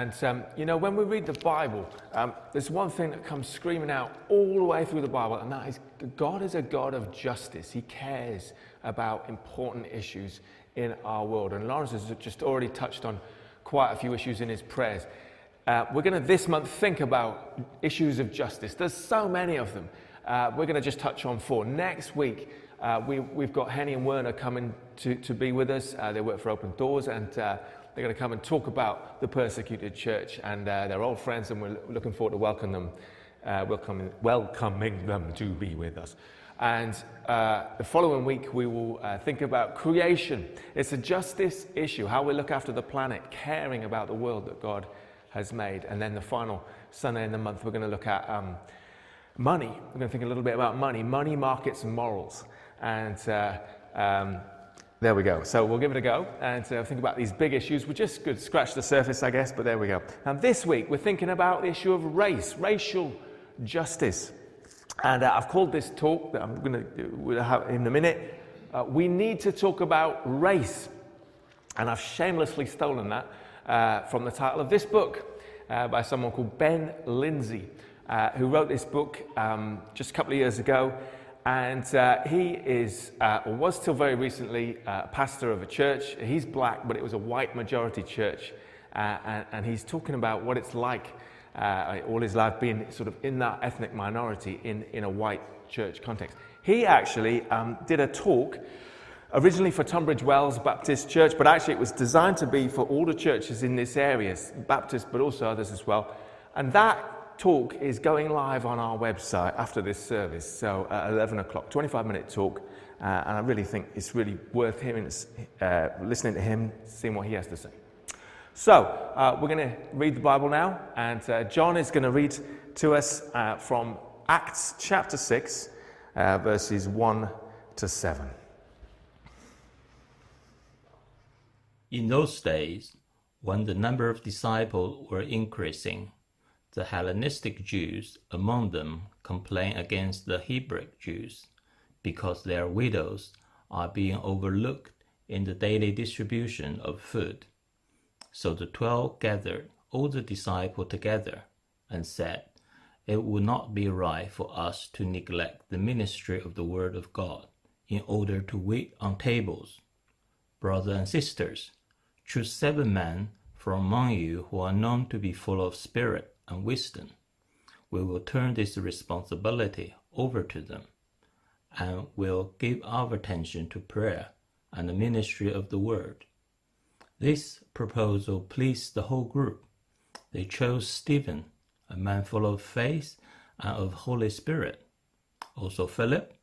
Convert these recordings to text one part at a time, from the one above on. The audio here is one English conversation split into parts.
And um, you know, when we read the Bible, um, there's one thing that comes screaming out all the way through the Bible, and that is God is a God of justice. He cares about important issues in our world. And Lawrence has just already touched on quite a few issues in his prayers. Uh, we're going to this month think about issues of justice. There's so many of them. Uh, we're going to just touch on four. Next week, uh, we, have got Henny and Werner coming to, to be with us. Uh, they work for Open Doors, and uh, they're going to come and talk about the persecuted church. And uh, they're old friends, and we're looking forward to welcome them, welcoming, welcoming them to be with us. And uh, the following week, we will uh, think about creation. It's a justice issue, how we look after the planet, caring about the world that God has made. And then the final Sunday in the month, we're going to look at um, money. We're going to think a little bit about money, money, markets, and morals. And uh, um, there we go. So we'll give it a go and uh, think about these big issues. We just could scratch the surface, I guess, but there we go. And this week, we're thinking about the issue of race, racial justice. And uh, I've called this talk that I'm going to have in a minute. Uh, we need to talk about race. And I've shamelessly stolen that uh, from the title of this book uh, by someone called Ben Lindsay, uh, who wrote this book um, just a couple of years ago. And uh, he is, or was till very recently, a pastor of a church. He's black, but it was a white majority church. And, and he's talking about what it's like uh, all his life being sort of in that ethnic minority in, in a white church context. He actually um, did a talk originally for Tunbridge Wells Baptist Church, but actually it was designed to be for all the churches in this area, Baptist, but also others as well. And that talk is going live on our website after this service, so at 11 o'clock, 25 minute talk. Uh, and I really think it's really worth hearing, uh, listening to him, seeing what he has to say. So, uh, we're going to read the Bible now, and uh, John is going to read to us uh, from Acts chapter 6, uh, verses 1 to 7. In those days, when the number of disciples were increasing, the Hellenistic Jews among them complain against the Hebrew Jews because their widows are being overlooked in the daily distribution of food. So the twelve gathered all the disciples together and said, It would not be right for us to neglect the ministry of the Word of God in order to wait on tables. Brothers and sisters, choose seven men from among you who are known to be full of spirit and wisdom. We will turn this responsibility over to them and will give our attention to prayer and the ministry of the Word. This proposal pleased the whole group. They chose Stephen, a man full of faith and of Holy Spirit, also Philip,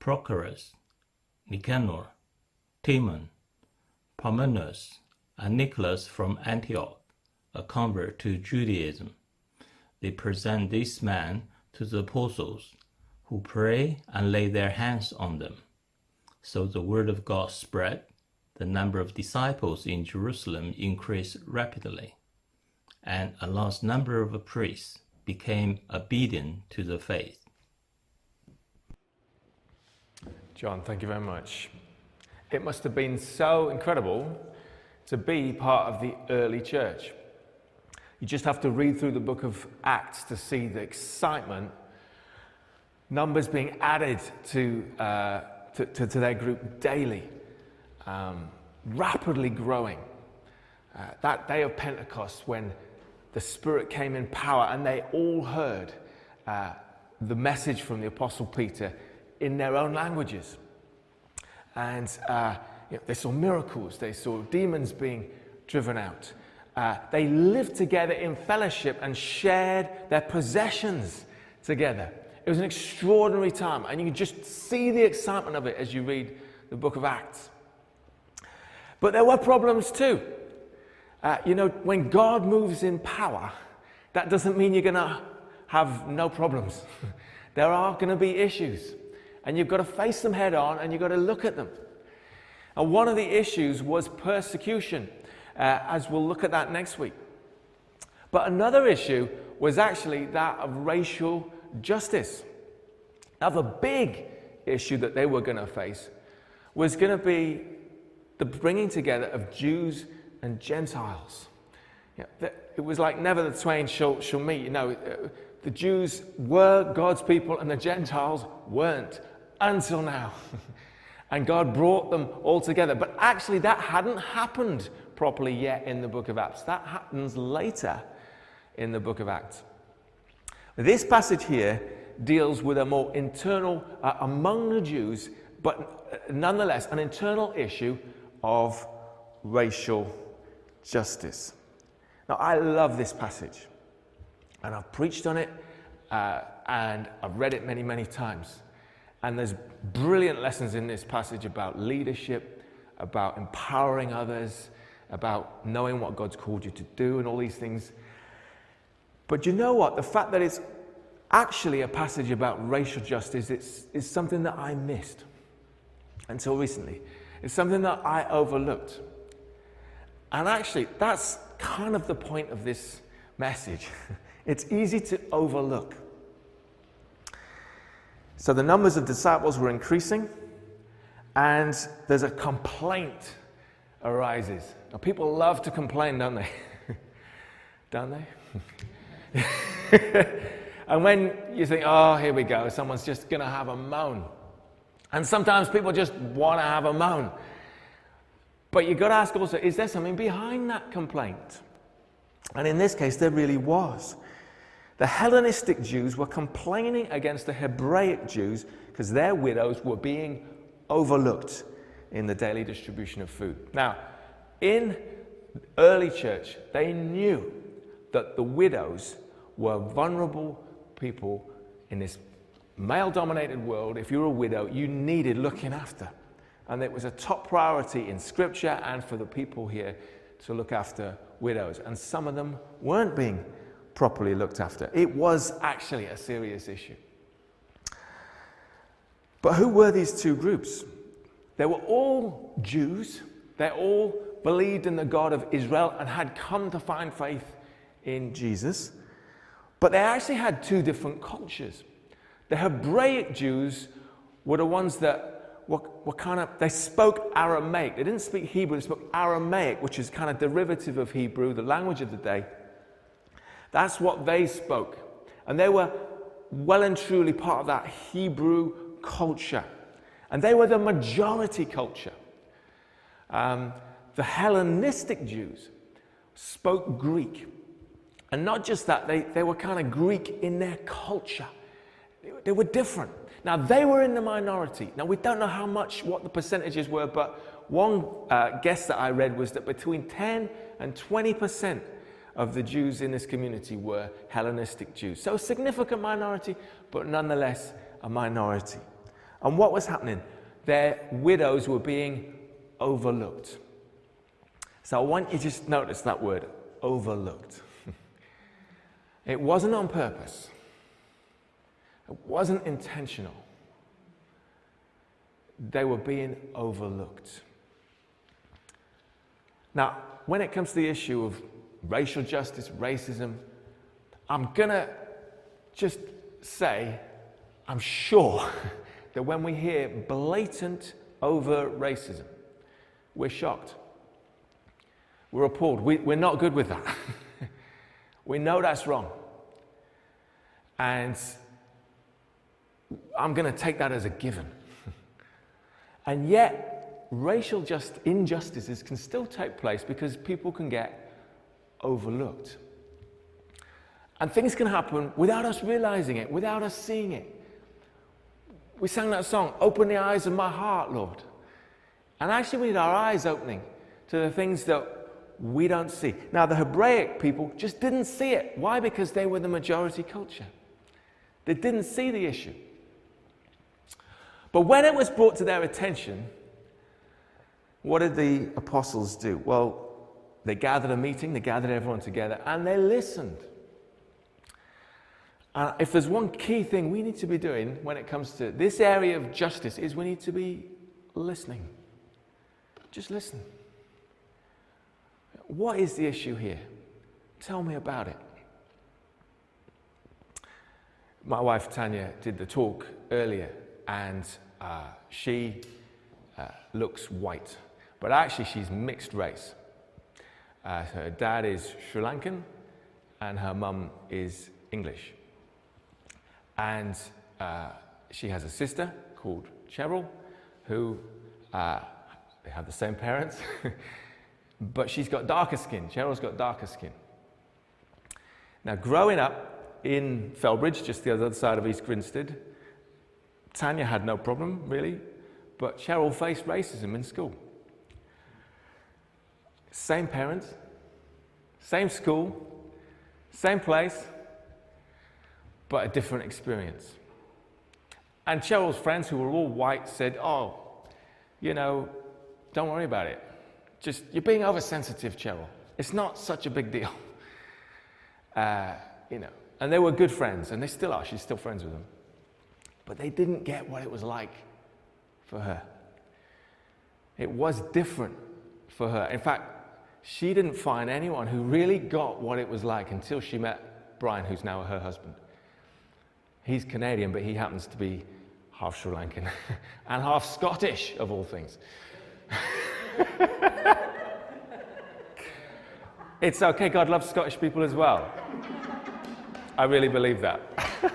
Prochorus, Nicanor, Timon, Parmenas, and Nicholas from Antioch, a convert to Judaism. They present this man to the apostles, who pray and lay their hands on them. So the word of God spread the number of disciples in Jerusalem increased rapidly, and a large number of priests became obedient to the faith. John, thank you very much. It must have been so incredible to be part of the early church. You just have to read through the book of Acts to see the excitement, numbers being added to, uh, to, to, to their group daily um, rapidly growing. Uh, that day of Pentecost, when the Spirit came in power and they all heard uh, the message from the Apostle Peter in their own languages. And uh, you know, they saw miracles, they saw demons being driven out. Uh, they lived together in fellowship and shared their possessions together. It was an extraordinary time, and you can just see the excitement of it as you read the book of Acts. But there were problems too. Uh, you know, when God moves in power, that doesn't mean you're going to have no problems. there are going to be issues, and you've got to face them head on and you've got to look at them. And one of the issues was persecution, uh, as we'll look at that next week. But another issue was actually that of racial justice. Now, the big issue that they were going to face was going to be the bringing together of Jews and Gentiles. Yeah, it was like never the twain shall, shall meet. You know, uh, the Jews were God's people and the Gentiles weren't until now. and God brought them all together. But actually, that hadn't happened properly yet in the book of Acts. That happens later in the book of Acts. This passage here deals with a more internal, uh, among the Jews, but nonetheless, an internal issue of racial justice. Now, I love this passage, and I've preached on it, uh, and I've read it many, many times. And there's brilliant lessons in this passage about leadership, about empowering others, about knowing what God's called you to do, and all these things. But you know what? The fact that it's actually a passage about racial justice is, is something that I missed until recently. It's something that I overlooked. And actually, that's kind of the point of this message. It's easy to overlook. So the numbers of disciples were increasing, and there's a complaint arises. Now, people love to complain, don't they? don't they? and when you think, oh, here we go, someone's just going to have a moan. And sometimes people just want to have a moan. But you've got to ask also, is there something behind that complaint? And in this case, there really was. The Hellenistic Jews were complaining against the Hebraic Jews because their widows were being overlooked in the daily distribution of food. Now, in early church, they knew that the widows were vulnerable people in this male dominated world. If you were a widow, you needed looking after. And it was a top priority in scripture and for the people here to look after widows. And some of them weren't being properly looked after. It was actually a serious issue. But who were these two groups? They were all Jews. They all believed in the God of Israel and had come to find faith in Jesus. But they actually had two different cultures. The Hebraic Jews were the ones that were, were kind of, they spoke Aramaic. They didn't speak Hebrew, they spoke Aramaic, which is kind of derivative of Hebrew, the language of the day. That's what they spoke. And they were well and truly part of that Hebrew culture. And they were the majority culture. Um, the Hellenistic Jews spoke Greek. And not just that, they, they were kind of Greek in their culture. They, they were different. Now, they were in the minority. Now, we don't know how much, what the percentages were, but one uh, guess that I read was that between 10 and 20% of the Jews in this community were Hellenistic Jews. So, a significant minority, but nonetheless a minority. And what was happening? Their widows were being overlooked. So, I want you to just notice that word overlooked. it wasn't on purpose. It wasn't intentional. They were being overlooked. Now, when it comes to the issue of racial justice, racism, I'm going to just say, I'm sure that when we hear blatant over racism, we're shocked. We're appalled. We, we're not good with that. we know that's wrong. And I'm going to take that as a given. and yet, racial just injustices can still take place because people can get overlooked. And things can happen without us realizing it, without us seeing it. We sang that song, Open the Eyes of My Heart, Lord. And actually, we need our eyes opening to the things that we don't see. Now, the Hebraic people just didn't see it. Why? Because they were the majority culture. They didn't see the issue. But when it was brought to their attention, what did the apostles do? Well, they gathered a meeting, they gathered everyone together, and they listened. And if there's one key thing we need to be doing when it comes to this area of justice, is we need to be listening. Just listen. What is the issue here? Tell me about it. My wife Tanya did the talk earlier, and uh, she uh, looks white, but actually she's mixed race. Uh, her dad is Sri Lankan and her mum is English. And uh, she has a sister called Cheryl who uh, they have the same parents, but she's got darker skin. Cheryl's got darker skin. Now, growing up in Felbridge, just the other side of East Grinstead, Tanya had no problem, really, but Cheryl faced racism in school. Same parents, same school, same place, but a different experience. And Cheryl's friends, who were all white, said, Oh, you know, don't worry about it. Just, you're being oversensitive, Cheryl. It's not such a big deal. Uh, you know, and they were good friends, and they still are. She's still friends with them. But they didn't get what it was like for her. It was different for her. In fact, she didn't find anyone who really got what it was like until she met Brian, who's now her husband. He's Canadian, but he happens to be half Sri Lankan and half Scottish, of all things. it's okay, God loves Scottish people as well. I really believe that.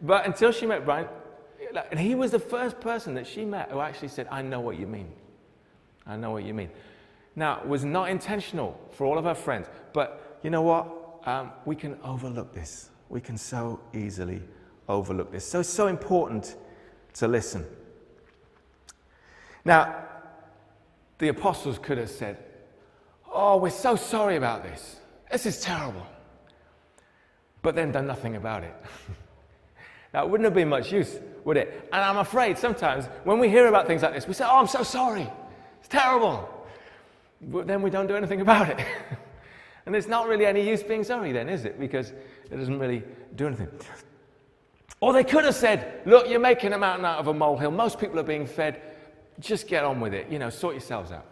but until she met Brian, and he was the first person that she met who actually said, I know what you mean. I know what you mean. Now, it was not intentional for all of her friends, but you know what? Um, we can overlook this. We can so easily overlook this. So it's so important to listen. Now, the apostles could have said, Oh, we're so sorry about this. This is terrible. But then done nothing about it. now, it wouldn't have been much use, would it? And I'm afraid sometimes when we hear about things like this, we say, Oh, I'm so sorry. It's terrible. But then we don't do anything about it. and it's not really any use being sorry, then, is it? Because it doesn't really do anything. Or they could have said, Look, you're making a mountain out of a molehill. Most people are being fed. Just get on with it. You know, sort yourselves out.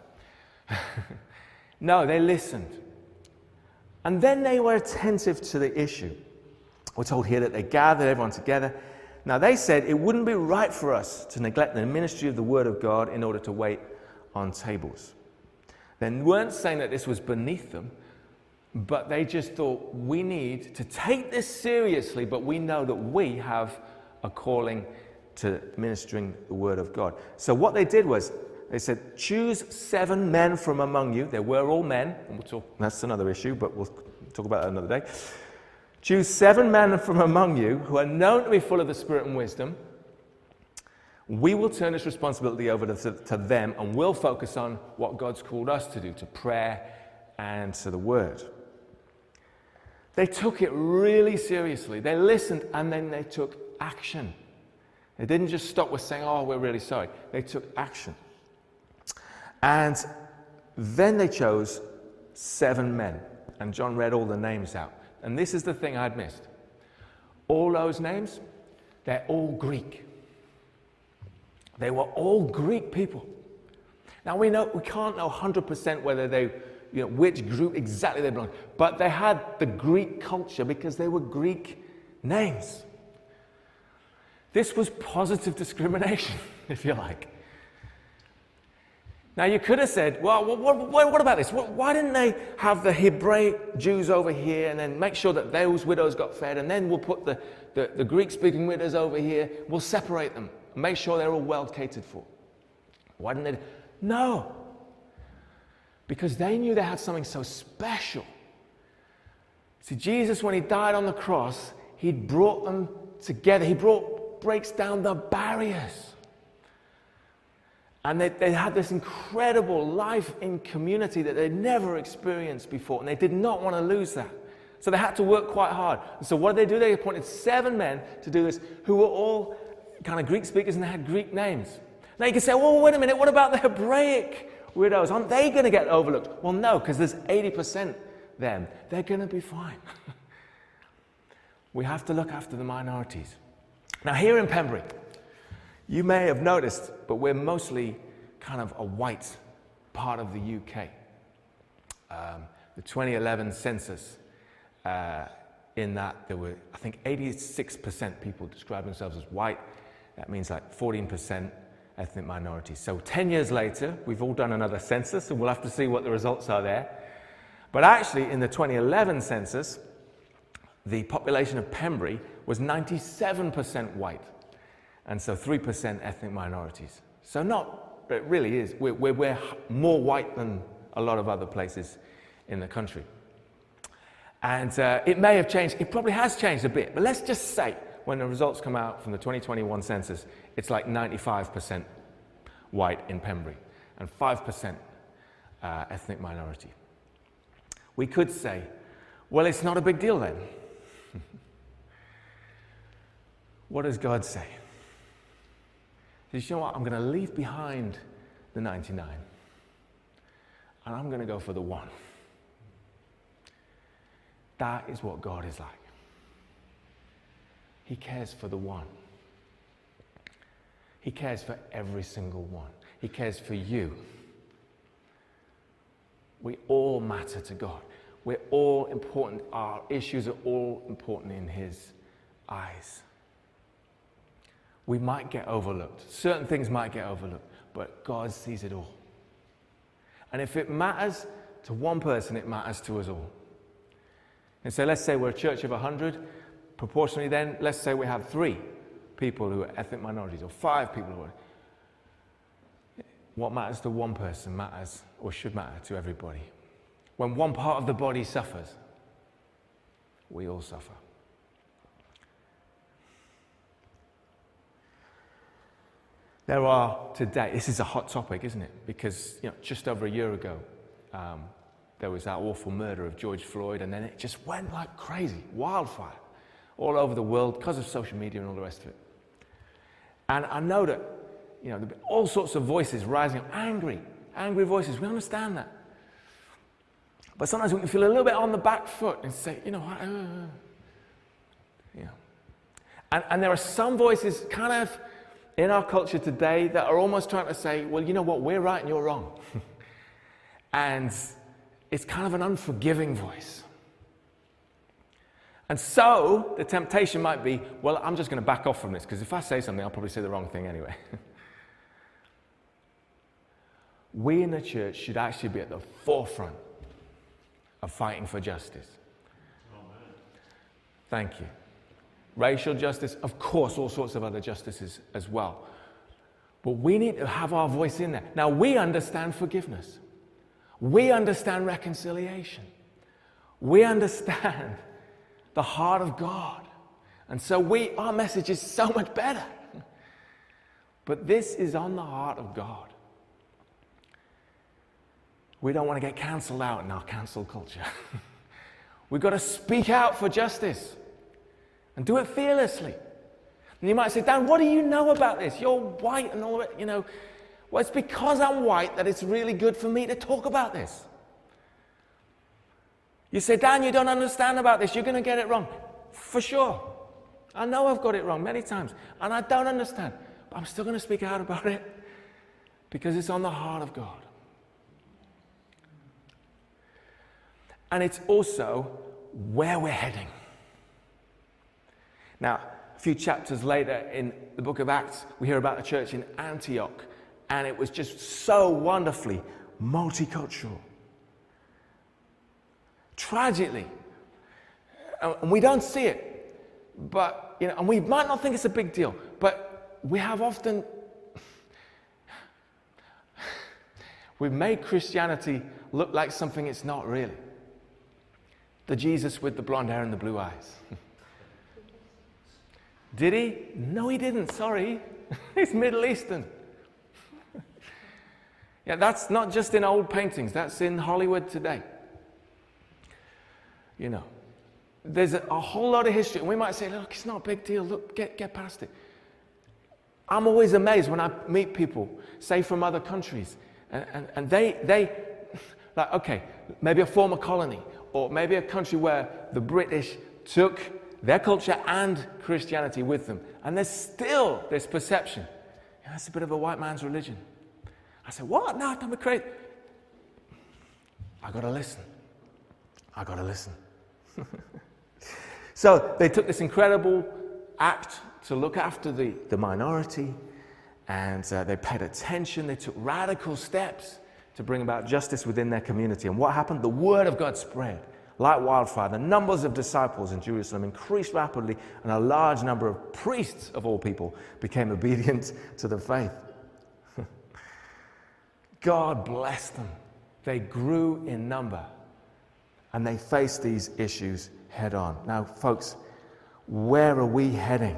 no, they listened. And then they were attentive to the issue. We're told here that they gathered everyone together. Now, they said it wouldn't be right for us to neglect the ministry of the Word of God in order to wait on tables. They weren't saying that this was beneath them, but they just thought we need to take this seriously, but we know that we have a calling to ministering the word of God. So what they did was they said, choose seven men from among you. They were all men, and we'll talk, that's another issue, but we'll talk about that another day. Choose seven men from among you who are known to be full of the Spirit and wisdom. We will turn this responsibility over to, to them and we'll focus on what God's called us to do, to prayer and to the Word. They took it really seriously. They listened and then they took action. They didn't just stop with saying, Oh, we're really sorry. They took action. And then they chose seven men. And John read all the names out. And this is the thing I'd missed. All those names, they're all Greek. They were all Greek people. Now we know we can't know 100% whether they you know, which group exactly they belonged. But they had the Greek culture because they were Greek names. This was positive discrimination, if you like. Now, you could have said, well, what, what, what about this? Why didn't they have the Hebraic Jews over here and then make sure that those widows got fed, and then we'll put the, the, the Greek speaking widows over here, we'll separate them, and make sure they're all well catered for? Why didn't they? No because they knew they had something so special. See, Jesus, when he died on the cross, he brought them together. He brought, breaks down the barriers. And they, they had this incredible life in community that they'd never experienced before, and they did not want to lose that. So they had to work quite hard. And so what did they do? They appointed seven men to do this who were all kind of Greek speakers and they had Greek names. Now you can say, well, wait a minute, what about the Hebraic widows, aren't they going to get overlooked? Well, no, because there's 80% them. They're going to be fine. we have to look after the minorities. Now, here in Pembury, you may have noticed, but we're mostly kind of a white part of the UK. Um, the 2011 census, uh, in that there were, I think, 86% people describe themselves as white. That means like 14% ethnic minorities. So 10 years later, we've all done another census, and we'll have to see what the results are there. But actually, in the 2011 census, the population of Pembury was 97% white, and so 3% ethnic minorities. So, not, but it really is. We're, we're, we're more white than a lot of other places in the country. And uh, it may have changed, it probably has changed a bit, but let's just say when the results come out from the 2021 census, it's like 95% white in Pembury and 5% uh, ethnic minority. We could say, well, it's not a big deal then. what does God say? He says, you know what? I'm going to leave behind the 99 and I'm going to go for the one. That is what God is like. He cares for the one. He cares for every single one. He cares for you. We all matter to God. We're all important. Our issues are all important in His eyes. We might get overlooked. Certain things might get overlooked, but God sees it all. And if it matters to one person, it matters to us all. And so let's say we're a church of 100. Proportionally, then, let's say we have three people who are ethnic minorities or five people who are. What matters to one person matters or should matter to everybody. When one part of the body suffers, we all suffer. There are today, this is a hot topic, isn't it? Because you know, just over a year ago, um, there was that awful murder of George Floyd, and then it just went like crazy, wildfire, all over the world because of social media and all the rest of it. And I know that, you know, all sorts of voices rising up, angry, angry voices. We understand that. But sometimes we can feel a little bit on the back foot and say, you know what, uh, yeah. And, and there are some voices kind of in our culture today that are almost trying to say, well, you know what, we're right and you're wrong. and it's kind of an unforgiving voice. And so the temptation might be, well, I'm just going to back off from this because if I say something, I'll probably say the wrong thing anyway. we in the church should actually be at the forefront of fighting for justice. Amen. Thank you racial justice, of course, all sorts of other justices as well. But we need to have our voice in there. Now, we understand forgiveness, we understand reconciliation, we understand the heart of God. And so we, our message is so much better. But this is on the heart of God. We don't want to get cancelled out in our cancel culture. We've got to speak out for justice and do it fearlessly. And you might say, Dan, what do you know about this? You're white and all that, you know. Well, it's because I'm white that it's really good for me to talk about this. You say, Dan, you don't understand about this. You're going to get it wrong. For sure. I know I've got it wrong many times, and I don't understand. But I'm still going to speak out about it because it's on the heart of God. And it's also where we're heading. Now, a few chapters later in the book of Acts, we hear about a church in Antioch, and it was just so wonderfully multicultural. Tragically, and we don't see it, but, you know, and we might not think it's a big deal, but we have often, we've made Christianity look like something it's not really. The Jesus with the blonde hair and the blue eyes. Did he? No, he didn't. Sorry. He's Middle Eastern. yeah, that's not just in old paintings, that's in Hollywood today. You know, there's a, a whole lot of history. And we might say, look, it's not a big deal. Look, get, get past it. I'm always amazed when I meet people, say from other countries, and, and, and they, they, like, okay, maybe a former colony, or maybe a country where the British took their culture and Christianity with them. And there's still this perception yeah, that's a bit of a white man's religion. I said, What? No, don't be crazy. I got to listen. I got to listen. so they took this incredible act to look after the, the minority, and uh, they paid attention. They took radical steps to bring about justice within their community. And what happened? The word of God spread like wildfire. The numbers of disciples in Jerusalem increased rapidly, and a large number of priests, of all people, became obedient to the faith. God blessed them. They grew in number, and they face these issues head on. Now, folks, where are we heading?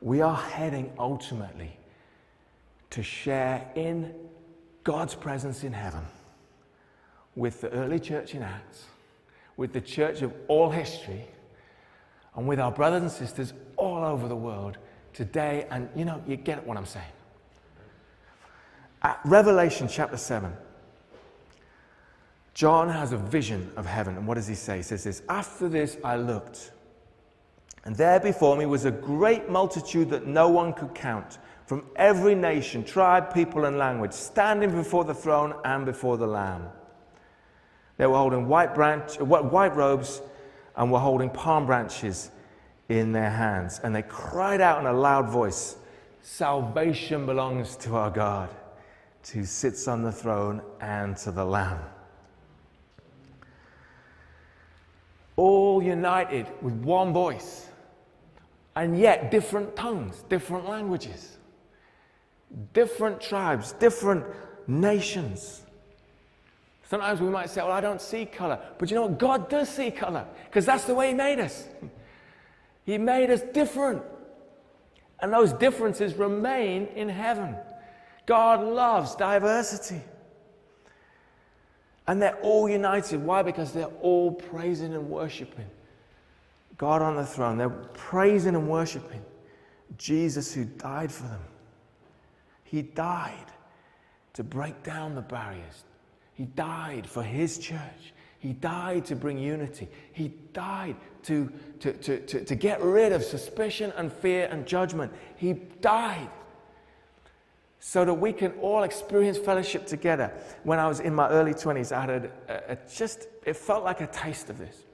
We are heading ultimately to share in God's presence in heaven with the early church in Acts, with the church of all history, and with our brothers and sisters all over the world today. And you know, you get what I'm saying. At Revelation chapter 7, John has a vision of heaven. And what does he say? He says this After this, I looked, and there before me was a great multitude that no one could count from every nation, tribe, people, and language, standing before the throne and before the Lamb. They were holding white, branch, uh, white robes and were holding palm branches in their hands. And they cried out in a loud voice Salvation belongs to our God, who sits on the throne and to the Lamb. All united with one voice, and yet different tongues, different languages, different tribes, different nations. Sometimes we might say, Well, I don't see color. But you know what? God does see color because that's the way He made us. He made us different. And those differences remain in heaven. God loves diversity. And they're all united. Why? Because they're all praising and worshiping God on the throne. They're praising and worshiping Jesus who died for them. He died to break down the barriers, he died for his church. He died to bring unity. He died to, to, to, to, to get rid of suspicion and fear and judgment. He died so that we can all experience fellowship together. When I was in my early 20s, I had a, a, just, it felt like a taste of this.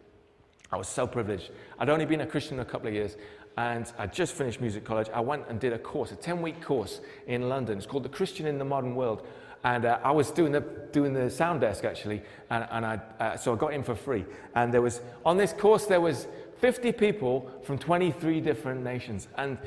I was so privileged. I'd only been a Christian a couple of years, and I just finished music college. I went and did a course, a 10 week course in London. It's called The Christian in the Modern World. And uh, I was doing the, doing the sound desk actually, and, and I, uh, so I got in for free. And there was, on this course, there was 50 people from 23 different nations. And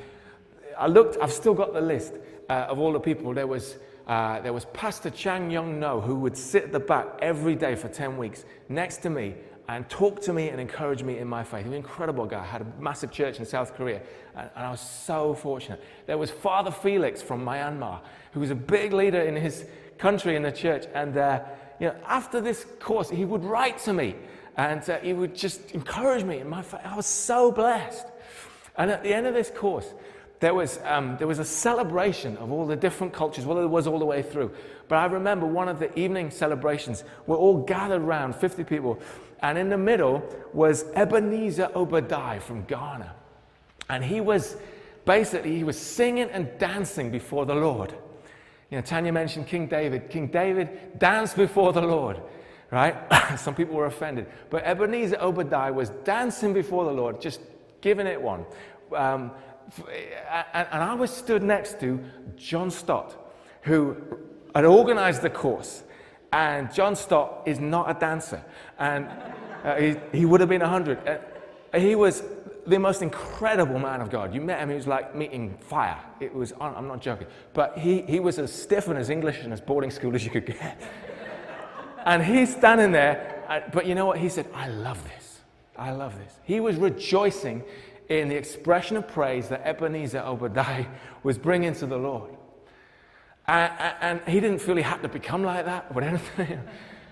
I looked, I've still got the list uh, of all the people. There was, uh, there was Pastor Chang Young No, who would sit at the back every day for 10 weeks next to me and talk to me and encourage me in my faith. An incredible guy. had a massive church in South Korea, and, and I was so fortunate. There was Father Felix from Myanmar, who was a big leader in his country in the church. And uh, you know, after this course, he would write to me and uh, he would just encourage me. In my faith. I was so blessed. And at the end of this course, there was, um, there was a celebration of all the different cultures. Well, it was all the way through. But I remember one of the evening celebrations, we're all gathered around, 50 people, and in the middle was Ebenezer Obadiah from Ghana. And he was basically, he was singing and dancing before the Lord. You know, Tanya mentioned King David. King David danced before the Lord, right? Some people were offended. But Ebenezer Obadiah was dancing before the Lord, just giving it one. Um, and, I was stood next to John Stott, who had organized the course. And John Stott is not a dancer. And uh, he, he, would have been 100. Uh, he was the most incredible man of God. You met him, he was like meeting fire. It was, I'm not joking. But he, he was as stiff and as English and as boarding school as you could get. and he's standing there, uh, but you know what? He said, I love this. I love this. He was rejoicing in the expression of praise that Ebenezer Obadiah was bringing to the Lord. And, and he didn't feel he had to become like that or anything.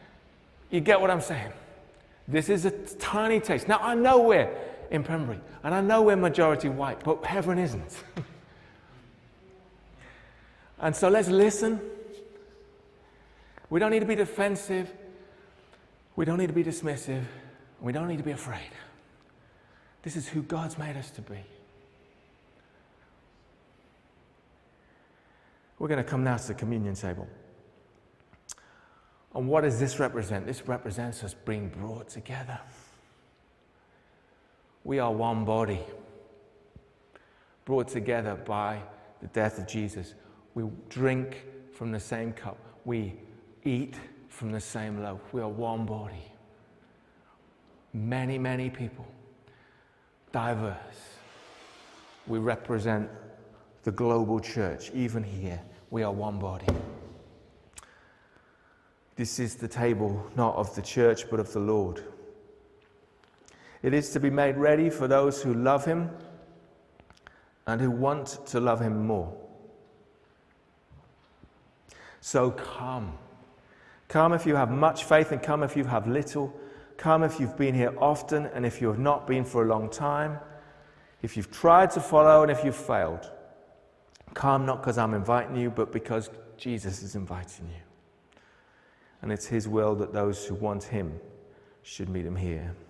you get what I'm saying? This is a tiny taste. Now, I know we're in Pembury. And I know we're majority white, but heaven isn't. and so let's listen. We don't need to be defensive. We don't need to be dismissive. We don't need to be afraid. This is who God's made us to be. We're going to come now to the communion table. And what does this represent? This represents us being brought together. We are one body, brought together by the death of Jesus. We drink from the same cup. We eat from the same loaf. We are one body. Many, many people, diverse. We represent the global church, even here. We are one body. This is the table not of the church, but of the Lord. It is to be made ready for those who love Him and who want to love Him more. So come. Come if you have much faith, and come if you have little. Come if you've been here often, and if you have not been for a long time. If you've tried to follow, and if you've failed. Come not because I'm inviting you, but because Jesus is inviting you. And it's His will that those who want Him should meet Him here.